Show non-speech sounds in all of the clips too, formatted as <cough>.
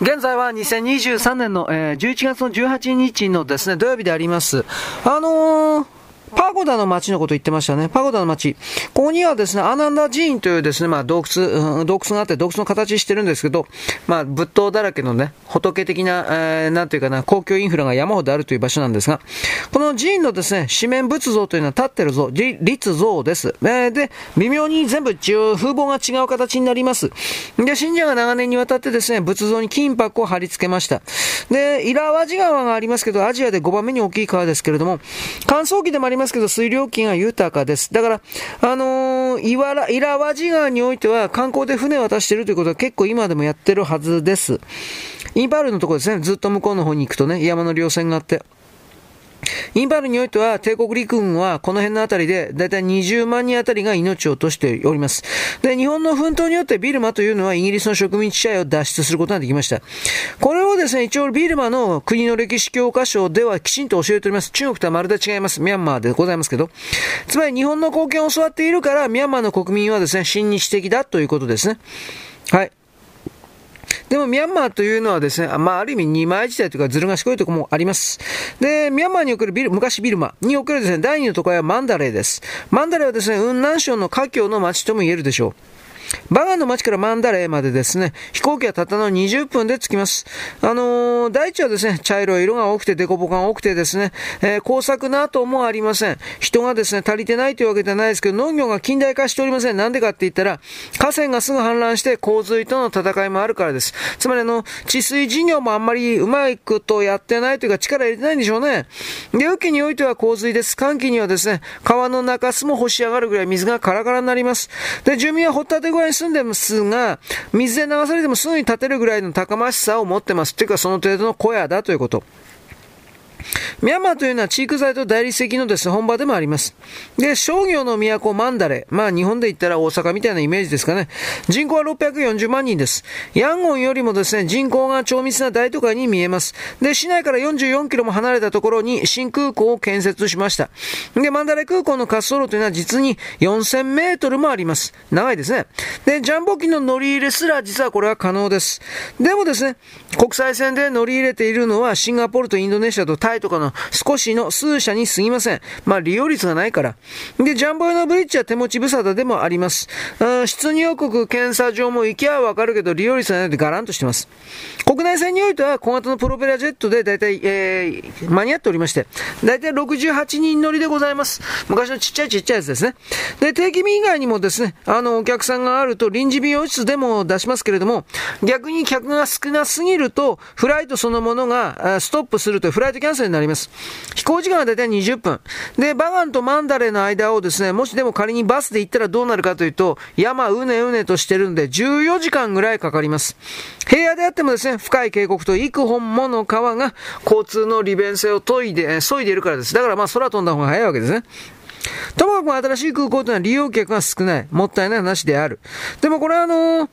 現在は2023年の、えー、11月の18日のですね、土曜日であります。あのーパゴダの街のこと言ってましたね。パゴダの街。ここにはですね、アナンダ寺院というですね、まあ洞窟、洞窟があって洞窟の形してるんですけど、まあ仏塔だらけのね、仏的な、えー、なんていうかな、公共インフラが山ほどあるという場所なんですが、この寺院のですね、四面仏像というのは立ってる像、立像です。えー、で、微妙に全部風貌が違う形になります。で、信者が長年にわたってですね、仏像に金箔を貼り付けました。で、イラワジ川がありますけど、アジアで5番目に大きい川ですけれども、乾燥期でもありますけど、水量が豊かです。だから、あのー、岩ら、イラワジ川においては観光で船を渡しているということは結構今でもやってるはずです。インパールのところですね、ずっと向こうの方に行くとね、山の稜線があって。インパールにおいては帝国陸軍はこの辺のあたりでだいたい20万人あたりが命を落としております。で、日本の奮闘によってビルマというのはイギリスの植民地支配を脱出することができました。これをですね、一応ビルマの国の歴史教科書ではきちんと教えております。中国とはまるで違います。ミャンマーでございますけど。つまり日本の貢献を教わっているから、ミャンマーの国民はですね、親日的だということですね。はい。でもミャンマーというのはですね、まあある意味二枚時代というかずる賢いところもあります。で、ミャンマーにおけるビル、昔ビルマにおけるですね、第二の都会はマンダレーです。マンダレーはですね、雲南省の華僑の街とも言えるでしょう。バガンの町からマンダレーまでですね、飛行機はたったの20分で着きます。あのー、大地はですね、茶色い色が多くて、デコボコが多くてですね、えー、工作な跡もありません。人がですね、足りてないというわけではないですけど、農業が近代化しておりません。なんでかって言ったら、河川がすぐ氾濫して洪水との戦いもあるからです。つまりあの、治水事業もあんまりうまいことやってないというか力入れてないんでしょうね。で、雨季においては洪水です。寒気にはですね、川の中州も干し上がるぐらい水がカラカラになります。で、住民は掘ったてに住んでますが、水で流されてもすぐに立てるぐらいの高ましさを持ってます。っていうかその程度の小屋だということ。ミャンマーというのは地域財と大理石のです、本場でもあります。で、商業の都マンダレ。まあ日本で言ったら大阪みたいなイメージですかね。人口は640万人です。ヤンゴンよりもですね、人口が超密な大都会に見えます。で、市内から44キロも離れたところに新空港を建設しました。で、マンダレ空港の滑走路というのは実に4000メートルもあります。長いですね。で、ジャンボ機の乗り入れすら実はこれは可能です。でもですね、国際線で乗り入れているのはシンガポールとインドネシアとタとかの少しの数社に過ぎません。まあ利用率がないから。で、ジャンボ用のブリッジは手持ち無沙汰でもあります。出入国検査場も行きゃわかるけど利用率がないのでガランとしてます。国内線においては小型のプロペラジェットでだいたい、えー、間に合っておりまして、だいたい68人乗りでございます。昔のちっちゃいちっちゃいやつですね。で、定期便以外にもですね、あの、お客さんがあると臨時便用室でも出しますけれども、逆に客が少なすぎると、フライトそのものがストップするとフライトキャンセルになります。。飛行時間はだいたい20分。で、バガンとマンダレの間をですね、もしでも仮にバスで行ったらどうなるかというと、山うねうねとしてるんで、14時間ぐらいかかります。平野であってもですね、深い渓谷と幾本もの川が交通の利便性を研いで、削いでいるからです。だからまあ空飛んだ方が早いわけですね。ともかく新しい空港というのは利用客が少ない。もったいない話である。でもこれはあのー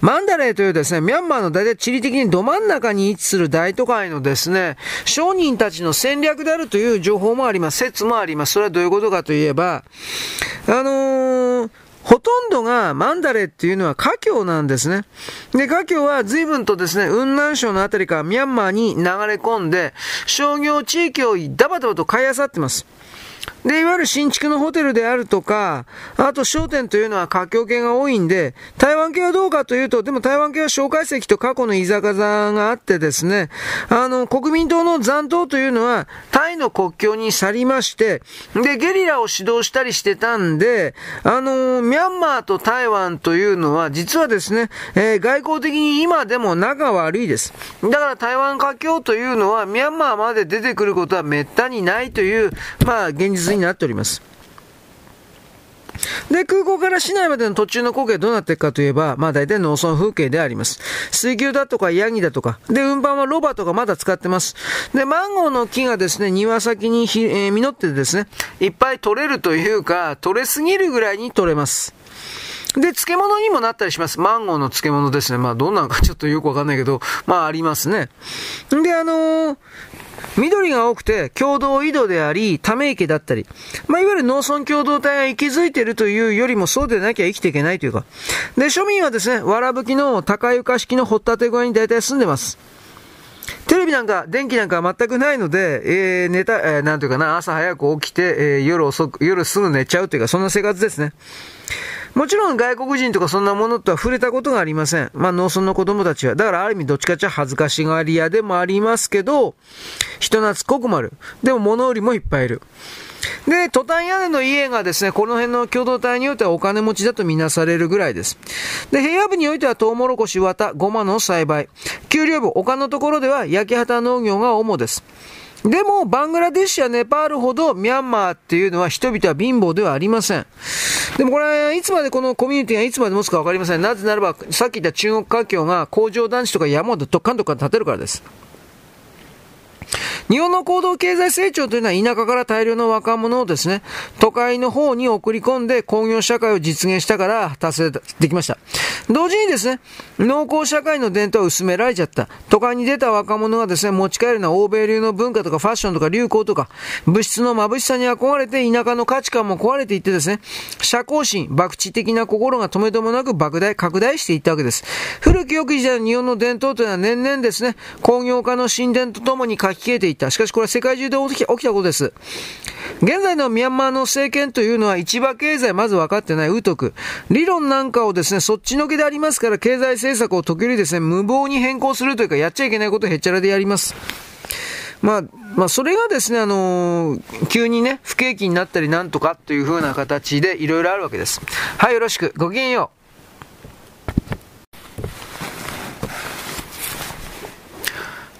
マンダレーというですね、ミャンマーの大体地理的にど真ん中に位置する大都会のですね、商人たちの戦略であるという情報もあります。説もあります。それはどういうことかといえば、あのーほとんどがマンダレーっていうのは華僑なんですね。で、華僑は随分とですね、雲南省のあたりからミャンマーに流れ込んで、商業地域をダバダバと買い漁ってます。で、いわゆる新築のホテルであるとか、あと商店というのは華僑系が多いんで、台湾系はどうかというと、でも台湾系は蒋介石と過去の居酒屋があってですね、あの、国民党の残党というのは、タイの国境に去りまして、で、ゲリラを指導したりしてたんで、あの、ミャンマーと台湾というのは、実はですね、えー、外交的に今でも仲悪いです。だから台湾華僑というのは、ミャンマーまで出てくることは滅多にないという、まあ、現実にになっております。で、空港から市内までの途中の光景はどうなっていくかといえば、まあ大体農村風景であります。水牛だとかヤギだとか、で、運搬はロバとかまだ使ってます。で、マンゴーの木がですね、庭先にひ、えー、実ってですね、いっぱい取れるというか、取れすぎるぐらいに取れます。で、漬物にもなったりします。マンゴーの漬物ですね。まあ、どんなのかちょっとよくわかんないけど、まあ、ありますね。で、あのー緑が多くて共同井戸であり、ため池だったり、まあ、いわゆる農村共同体が息づいているというよりもそうでなきゃ生きていけないというか。で、庶民はですね、わらぶきの高床式の掘ったて小屋に大体住んでます。テレビなんか、電気なんか全くないので、えー、寝た、えー、なんていうかな、朝早く起きて、えー、夜遅く、夜すぐ寝ちゃうというか、そんな生活ですね。もちろん外国人とかそんなものとは触れたことがありません。まあ農村の子供たちは。だからある意味どっちかっちゃ恥ずかしがり屋でもありますけど、人懐っこくもある。でも物売りもいっぱいいる。で、トタン屋根の家がですね、この辺の共同体によってはお金持ちだとみなされるぐらいです。で、平野部においてはトウモロコシ、綿、ゴマの栽培。給料部、丘のところでは焼き畑農業が主です。でも、バングラデシュやネパールほどミャンマーっていうのは人々は貧乏ではありません。でもこれ、いつまでこのコミュニティがいつまで持つかわかりません。なぜならば、さっき言った中国華僑が工場団地とか山をどっかんどっかん建てるからです。日本の行動経済成長というのは田舎から大量の若者をですね、都会の方に送り込んで工業社会を実現したから達成できました。同時にですね、農耕社会の伝統は薄められちゃった。都会に出た若者がですね、持ち帰るのは欧米流の文化とかファッションとか流行とか、物質の眩しさに憧れて田舎の価値観も壊れていってですね、社交心、博打的な心が止めどもなく莫大、拡大していったわけです。古き良き時代の日本の伝統というのは年々ですね、工業化の神殿とともに書き消えていった。しかしこれは世界中で起きたことです。現在のミャンマーの政権というのは市場経済まず分かってない、疎く。理論なんかをですね、そっちのけでありますから経済政策を時折ですね、無謀に変更するというか、やっちゃいけないことをへっちゃらでやります。まあ、まあ、それがですね、あのー、急にね、不景気になったりなんとかという風な形でいろいろあるわけです。はい、よろしく。ごきげんよう。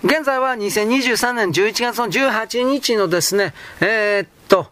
現在は2023年11月の18日のですね、えー、っと、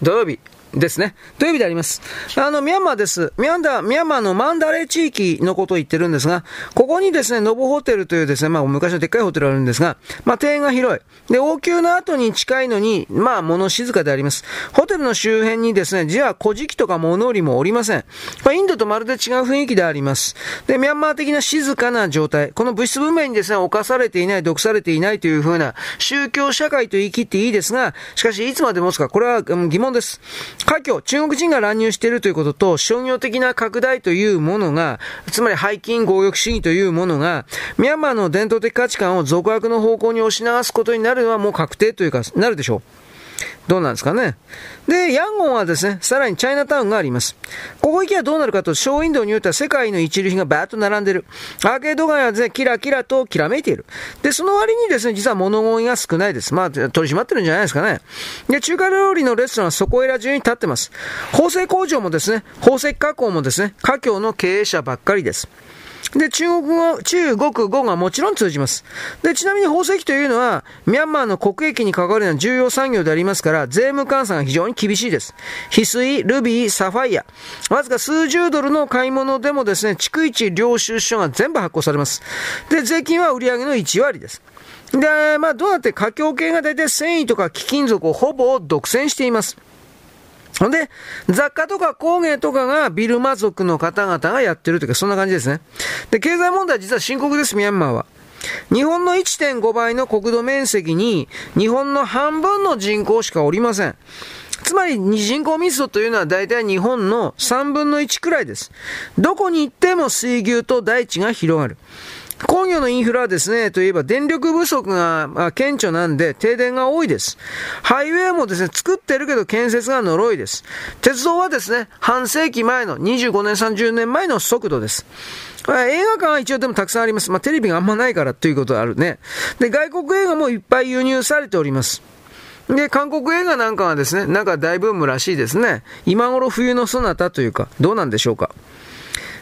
土曜日、ですね。土曜日であります。あの、ミャンマーです。ミャンダー、ミャンマーのマンダレー地域のことを言ってるんですが、ここにですね、ノボホテルというですね、まあ昔のでっかいホテルあるんですが、まあ庭園が広い。で、王宮の後に近いのに、まあ物静かであります。ホテルの周辺にですね、じゃあ古事記とか物売りもおりません。まあ、インドとまるで違う雰囲気であります。で、ミャンマー的な静かな状態。この物質文明にですね、侵されていない、毒されていないというふうな宗教社会と言い切っていいですが、しかしいつまで持つか、これは疑問です。華僑、中国人が乱入しているということと、商業的な拡大というものが、つまり背筋強欲主義というものが、ミャンマーの伝統的価値観を俗悪の方向に押し流すことになるのはもう確定というか、なるでしょう。どうなんですかね。で、ヤンゴンはですね、さらにチャイナタウンがあります。ここ行きはどうなるかと、ショーウィンドウによっては世界の一流品がバーッと並んでる。アーケード街はですね、キラキラときらめいている。で、その割にですね、実は物乞いが少ないです。まあ、取り締まってるんじゃないですかね。で、中華料理のレストランはそこいら中に立ってます。縫製工場もですね、宝石加工もですね、華僑の経営者ばっかりです。で、中国語、中国語がもちろん通じます。で、ちなみに宝石というのは、ミャンマーの国益に関わるような重要産業でありますから、税務換算が非常に厳しいです。翡翠、ルビー、サファイア。わずか数十ドルの買い物でもですね、逐一領収書が全部発行されます。で、税金は売上の1割です。で、まあ、どうやって華僑系が大体繊維とか貴金属をほぼ独占しています。ほんで、雑貨とか工芸とかがビルマ族の方々がやってるというか、そんな感じですね。で、経済問題は実は深刻です、ミャンマーは。日本の1.5倍の国土面積に、日本の半分の人口しかおりません。つまり、人口密度というのは大体日本の3分の1くらいです。どこに行っても水牛と大地が広がる。工業のインフラはですね、といえば電力不足が顕著なんで停電が多いです。ハイウェイもですね、作ってるけど建設が呪いです。鉄道はですね、半世紀前の25年30年前の速度です。映画館は一応でもたくさんあります。まあ、テレビがあんまないからということがあるね。で、外国映画もいっぱい輸入されております。で、韓国映画なんかはですね、なんか大ブームらしいですね。今頃冬のそなたというか、どうなんでしょうか。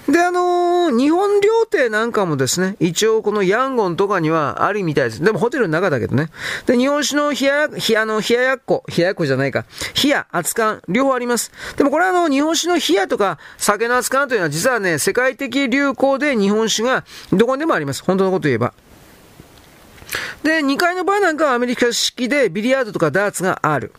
で、あのー、日本料亭なんかもですね、一応このヤンゴンとかにはありみたいです。でもホテルの中だけどね。で、日本酒の冷や、冷やの冷ややっこ、冷ややっこじゃないか。冷や、熱燗、両方あります。でもこれはあの、日本酒の冷やとか酒の熱燗というのは実はね、世界的流行で日本酒がどこにでもあります。本当のこと言えば。で、2階の場合なんかはアメリカ式でビリヤードとかダーツがある。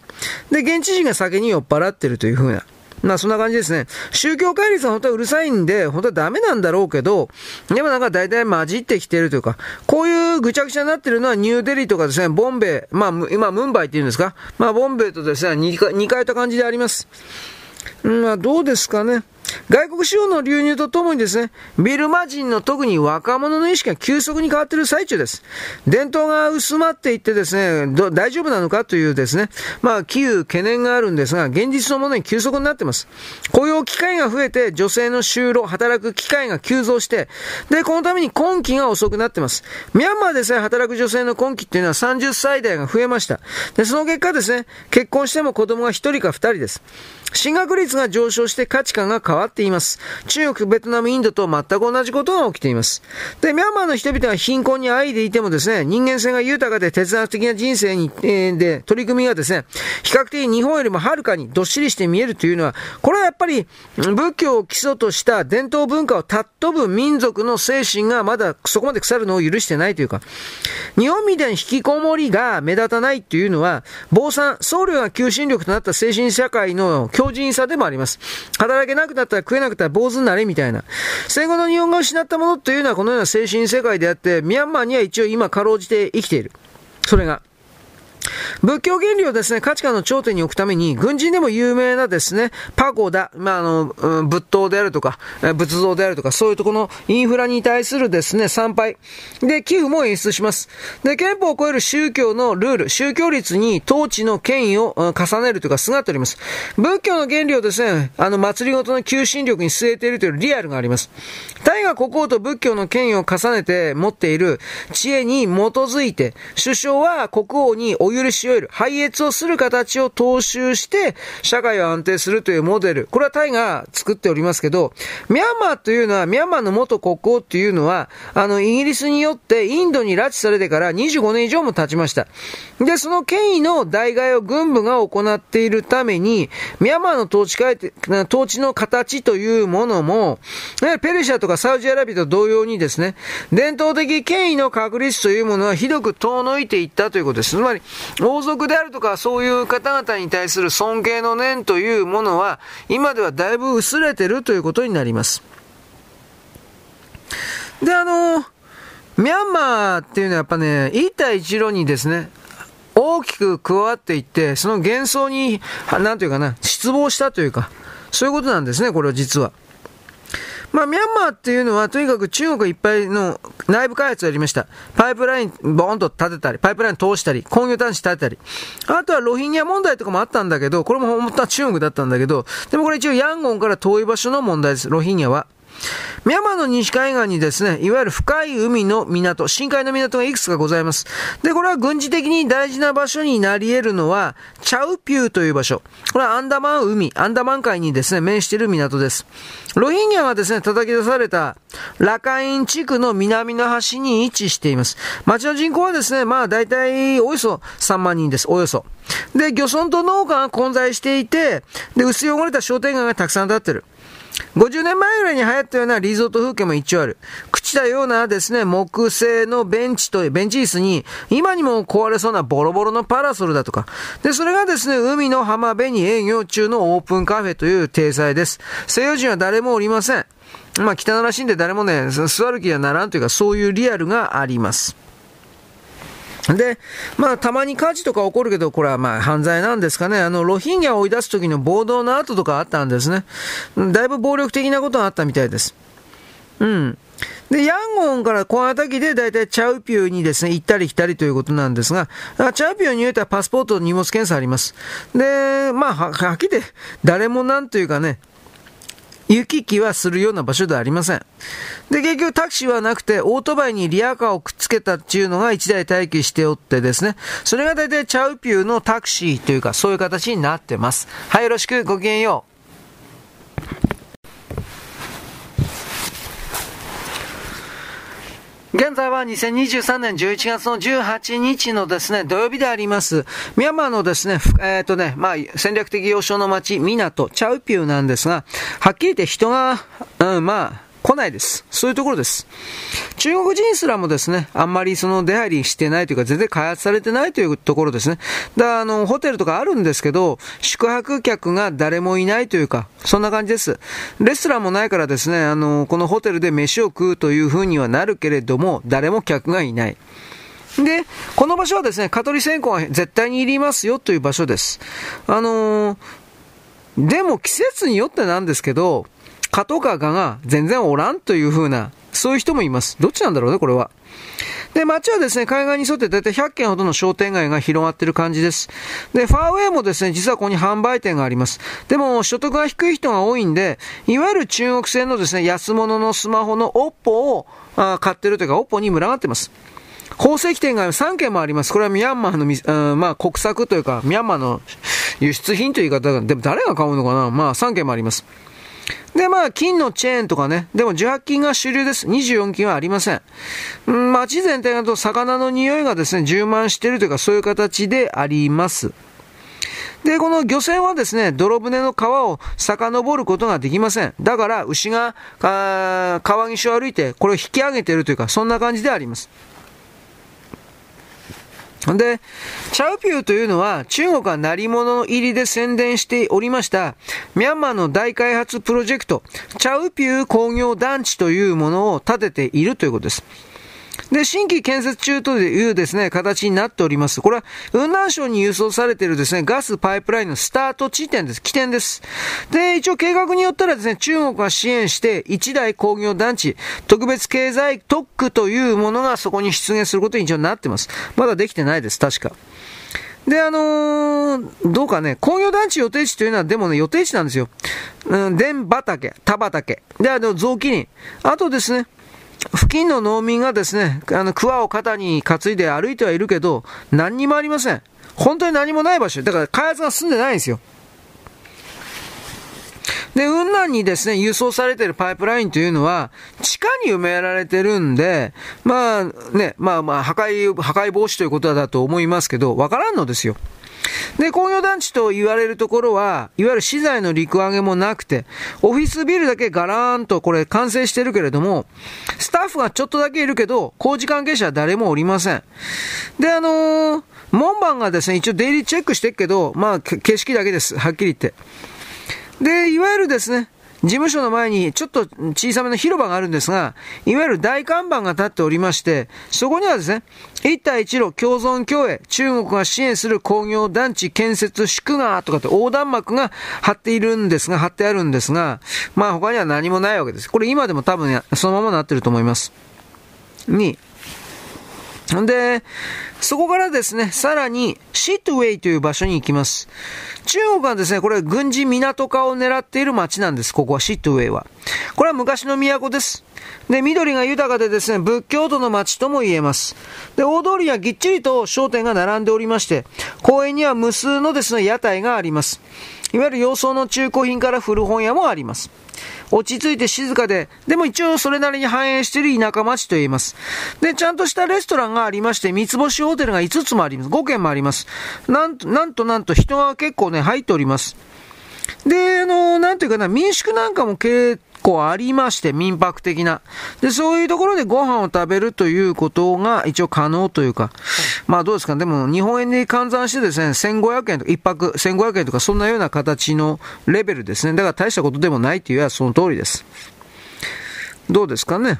で、現地人が酒に酔っ払ってるという風な。まあそんな感じですね。宗教戒律は本当はうるさいんで、本当はダメなんだろうけど、でもなんか大体混じってきてるというか、こういうぐちゃぐちゃになってるのはニューデリーとかですね、ボンベイ、まあ今ムンバイって言うんですか、まあボンベイとですね、2回、2回た感じであります。まあどうですかね？外国資本の流入とともにですね、ビルマ人の特に若者の意識が急速に変わっている最中です。伝統が薄まっていってですね、大丈夫なのかというですね、まあ、危惧、懸念があるんですが、現実のものに急速になっています。雇用機会が増えて、女性の就労、働く機会が急増して、で、このために今期が遅くなっています。ミャンマーでさえ働く女性の今期っていうのは30歳代が増えました。で、その結果ですね、結婚しても子供が1人か2人です。進学率が上昇して価値観が変わっています。中国、ベトナム、インドと全く同じことが起きています。で、ミャンマーの人々が貧困にあいでいてもですね、人間性が豊かで哲学的な人生に、えー、で、取り組みがですね、比較的日本よりもはるかにどっしりして見えるというのは、これはやっぱり仏教を基礎とした伝統文化を尊ぶ民族の精神がまだそこまで腐るのを許してないというか、日本みたいに引きこもりが目立たないというのは、坊さん、僧侶が求心力となった精神社会の強靭さでもあります。働けなくなったら食えなくて坊主になれみたいな。戦後の日本が失ったものというのはこのような精神世界であって、ミャンマーには一応今かろうじて生きている。それが、仏教原理をですね、価値観の頂点に置くために、軍人でも有名なですね、パゴダ、まあ、あの、仏塔であるとか、仏像であるとか、そういうところのインフラに対するですね、参拝。で、寄付も演出します。で、憲法を超える宗教のルール、宗教律に統治の権威を重ねるというか、すがっております。仏教の原理をですね、あの、祭りごとの求心力に据えているというリアルがあります。大河国王と仏教の権威を重ねて持っている知恵に基づいて、首相は国王にお許しを得る、拝謁をする形を踏襲して、社会を安定するというモデル。これはタイが作っておりますけど、ミャンマーというのは、ミャンマーの元国王っていうのは、あの、イギリスによってインドに拉致されてから25年以上も経ちました。で、その権威の代替を軍部が行っているために、ミャンマーの統治統治の形というものも、ペルシャとかサウジアラビアと同様にですね、伝統的権威の確立というものはひどく遠のいていったということです。つまり、王族であるとか、そういう方々に対する尊敬の念というものは、今ではだいぶ薄れてるということになります。で、あの、ミャンマーっていうのはやっぱね、一帯一路にですね、大きく加わっていって、その幻想に、なんというかな、失望したというか、そういうことなんですね、これは実は。まあ、ミャンマーっていうのは、とにかく中国いっぱいの内部開発をやりました。パイプライン、ボーンと立てたり、パイプライン通したり、工業端子立てたり。あとはロヒンギャ問題とかもあったんだけど、これも本当は中国だったんだけど、でもこれ一応ヤンゴンから遠い場所の問題です、ロヒンギャは。ミャンマーの西海岸にですね、いわゆる深い海の港、深海の港がいくつかございます。で、これは軍事的に大事な場所になり得るのは、チャウピューという場所。これはアンダマン海、アンダマン海にですね、面している港です。ロヒンギャがですね、叩き出されたラカイン地区の南の端に位置しています。町の人口はですね、まあ大体およそ3万人です。およそ。で、漁村と農家が混在していて、で、薄汚れた商店街がたくさん建ってる。50年前ぐらいに流行ったようなリゾート風景も一応ある。朽ちたようなですね、木製のベンチと、ベンチ椅子に、今にも壊れそうなボロボロのパラソルだとか。で、それがですね、海の浜辺に営業中のオープンカフェという体裁です。西洋人は誰もおりません。まあ、汚らしいんで誰もね、座る気にはならんというか、そういうリアルがあります。で、まあ、たまに火事とか起こるけど、これはまあ、犯罪なんですかね。あの、ロヒンギャを追い出す時の暴動の後とかあったんですね。だいぶ暴力的なことがあったみたいです。うん。で、ヤンゴンから小型機でだいたいチャウピューにですね、行ったり来たりということなんですが、チャウピューにおいてはパスポート荷物検査あります。で、まあ、は、はっきり誰もなんというかね、行き来はするような場所ではありません。で、結局タクシーはなくて、オートバイにリアカーをくっつけたっていうのが1台待機しておってですね、それが大体チャウピューのタクシーというか、そういう形になってます。はい、よろしく、ごきげんよう。現在は2023年11月の18日のですね、土曜日であります。ミャンマーのですね、えっ、ー、とね、まあ、戦略的要衝の町、港、チャウピューなんですが、はっきり言って人が、うん、まあ、来ないです。そういうところです。中国人すらもですね、あんまりその出入りしてないというか、全然開発されてないというところですね。だから、あの、ホテルとかあるんですけど、宿泊客が誰もいないというか、そんな感じです。レストランもないからですね、あの、このホテルで飯を食うという風にはなるけれども、誰も客がいない。で、この場所はですね、蚊取り線香が絶対にいりますよという場所です。あのー、でも季節によってなんですけど、蚊とか蚊が全然おらんという風な、そういう人もいます。どっちなんだろうね、これは。で、街はですね、海岸に沿って大体100軒ほどの商店街が広がってる感じです。で、ファーウェイもですね、実はここに販売店があります。でも、所得が低い人が多いんで、いわゆる中国製のですね、安物のスマホの OPPO をあ買ってるというか、OPPO に群がってます。宝石店が3軒もあります。これはミャンマーの、うん、まあ国策というか、ミャンマーの輸出品という言い方が、でも誰が買うのかなまあ3軒もあります。で、まあ、金のチェーンとかね。でも、18金が主流です。24金はありません。うん、街全体だと魚の匂いがですね、充満しているというか、そういう形であります。で、この漁船はですね、泥船の川を遡ることができません。だから、牛が、川岸を歩いて、これを引き上げているというか、そんな感じであります。で、チャウピューというのは中国が鳴り物入りで宣伝しておりました、ミャンマーの大開発プロジェクト、チャウピュー工業団地というものを建てているということです。で、新規建設中というですね、形になっております。これは、雲南省に輸送されているですね、ガスパイプラインのスタート地点です。起点です。で、一応計画によったらですね、中国が支援して、一大工業団地、特別経済特区というものがそこに出現することに一応なってます。まだできてないです、確か。で、あのー、どうかね、工業団地予定地というのはでもね、予定地なんですよ。うん、田畑、田畑。で、あの、雑木林。あとですね、付近の農民がですね、あの、桑を肩に担いで歩いてはいるけど、何にもありません。本当に何もない場所。だから開発が進んでないんですよ。で、雲南にですね、輸送されているパイプラインというのは、地下に埋められてるんで、まあね、まあまあ、破壊、破壊防止ということだと思いますけど、わからんのですよ。で、工業団地と言われるところは、いわゆる資材の陸揚げもなくて、オフィスビルだけガラーンとこれ完成してるけれども、スタッフがちょっとだけいるけど、工事関係者は誰もおりません。で、あのー、門番がですね、一応出入りチェックしてるけど、まあ、景色だけです。はっきり言って。で、いわゆるですね、事務所の前にちょっと小さめの広場があるんですが、いわゆる大看板が立っておりまして、そこにはですね、一帯一路共存共栄、中国が支援する工業団地建設祝賀とかって横断幕が貼っているんですが、貼ってあるんですが、まあ他には何もないわけです。これ今でも多分そのままなってると思います。に、んで、そこからですね、さらに、シットウェイという場所に行きます。中国はですね、これ軍事港化を狙っている街なんです。ここはシットウェイは。これは昔の都です。で、緑が豊かでですね、仏教徒の街とも言えます。で、大通りにはぎっちりと商店が並んでおりまして、公園には無数のですね、屋台があります。いわゆる洋装の中古品から古本屋もあります。落ち着いて静かで、でも一応それなりに繁栄している田舎町と言います。で、ちゃんとしたレストランがありまして、三つ星ホテルが5つもあります。5軒もあります。なんと、なんとなんと人が結構ね、入っております。で、あの、なんていうかな、民宿なんかも経営構ありまして、民泊的な。で、そういうところでご飯を食べるということが一応可能というか、まあどうですか、でも日本円に換算してですね、1500円とか、一泊1500円とか、そんなような形のレベルですね。だから大したことでもないというのはその通りです。どうですかね？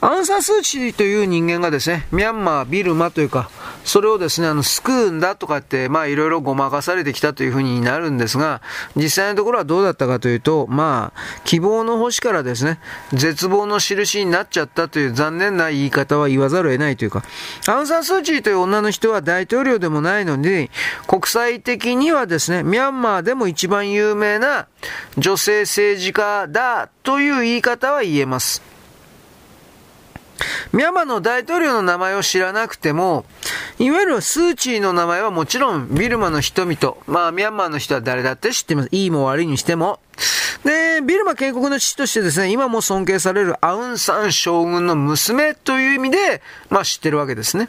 アンサースーチーという人間がですね、ミャンマー、ビルマというか、それをですね、あの、救うんだとかって、まあ、いろいろごまかされてきたというふうになるんですが、実際のところはどうだったかというと、まあ、希望の星からですね、絶望の印になっちゃったという残念な言い方は言わざるを得ないというか、アンサースーチーという女の人は大統領でもないので、国際的にはですね、ミャンマーでも一番有名な女性政治家だという言い方は言えます。ミャンマーの大統領の名前を知らなくても、いわゆるスーチーの名前はもちろんビルマの人々、まあミャンマーの人は誰だって知ってます。いいも悪いにしても。で、ビルマ建国の父としてですね、今も尊敬されるアウンサン将軍の娘という意味で、まあ知ってるわけですね。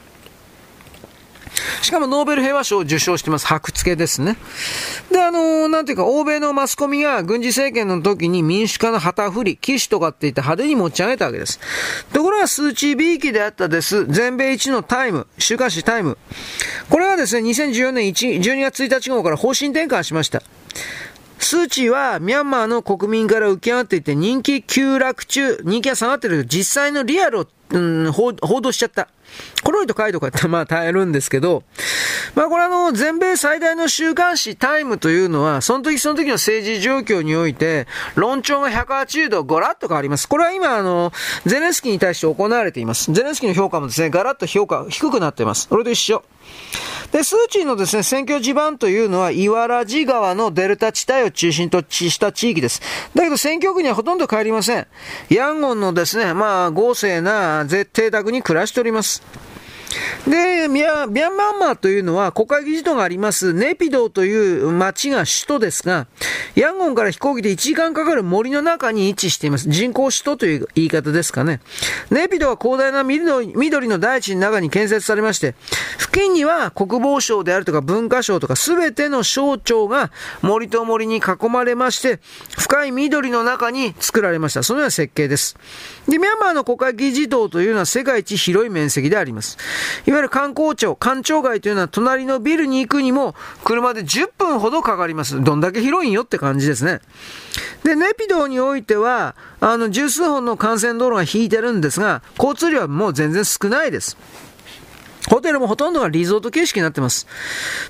しかもノーベル平和賞を受賞してます。白付けですね。で、あのー、なんていうか、欧米のマスコミが軍事政権の時に民主化の旗振り、騎士とかって言って派手に持ち上げたわけです。ところが数値美意であったです、全米一のタイム、週刊誌タイム。これはですね、2014年1 12月1日号から方針転換しました。数値はミャンマーの国民から浮き上がっていて人気急落中、人気が下がってる実際のリアルを、うん、報道しちゃった。コロリとカイとかって <laughs> まあ耐えるんですけど、まあこれあの、全米最大の週刊誌タイムというのは、その時その時の政治状況において、論調が180度ゴラッと変わります。これは今あの、ゼレンスキーに対して行われています。ゼレンスキーの評価もですね、ガラッと評価低くなっています。これと一緒。で、スーチーのですね、選挙地盤というのは、イワラジ川のデルタ地帯を中心とした地域です。だけど選挙区にはほとんど帰りません。ヤンゴンのですね、まあ、豪勢な絶邸宅に暮らしております。で、ミャンマーマーというのは国会議事堂がありますネピドーという町が首都ですが、ヤンゴンから飛行機で1時間かかる森の中に位置しています。人工首都という言い方ですかね。ネピドーは広大な緑の大地の中に建設されまして、付近には国防省であるとか文化省とか全ての省庁が森と森に囲まれまして、深い緑の中に作られました。そのような設計です。で、ミャンマーの国会議事堂というのは世界一広い面積であります。いわゆる観光庁、官庁街というのは隣のビルに行くにも車で10分ほどかかります。どんだけ広いんよって感じですね。で、ネピドーにおいては、あの、十数本の幹線道路が引いてるんですが、交通量はもう全然少ないです。ホテルもほとんどがリゾート形式になってます。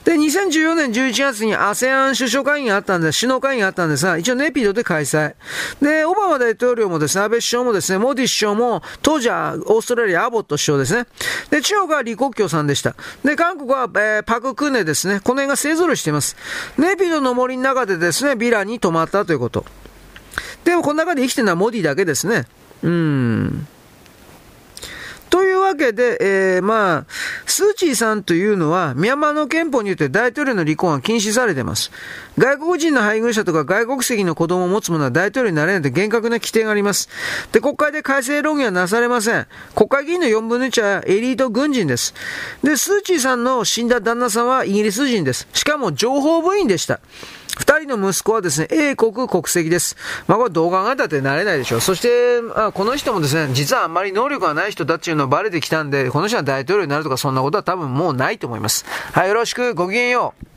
で、2014年11月に ASEAN 首相会議があったんです、首脳会議があったんですが、一応ネピドで開催。で、オバマ大統領もですね、安倍首相もですね、モディ首相も、当時はオーストラリアアボット首相ですね。で、中国は李克強さんでした。で、韓国は、えー、パククネですね。この辺が勢揃いしています。ネピドの森の中でですね、ビラに泊まったということ。でも、この中で生きてるのはモディだけですね。うん。わけで、えー、まあ、スーチーさんというのは、ミャンマーの憲法によって大統領の離婚は禁止されています。外国人の配偶者とか外国籍の子供を持つ者は大統領になれないと厳格な規定があります。で、国会で改正論議はなされません。国会議員の4分の1はエリート軍人です。で、スーチーさんの死んだ旦那さんはイギリス人です。しかも情報部員でした。二人の息子はですね、英国国籍です。まあこれ動画がだってなれないでしょう。そして、あこの人もですね、実はあんまり能力がない人だっていうのバレてきたんで、この人は大統領になるとかそんなことは多分もうないと思います。はい、よろしく、ごきげんよう。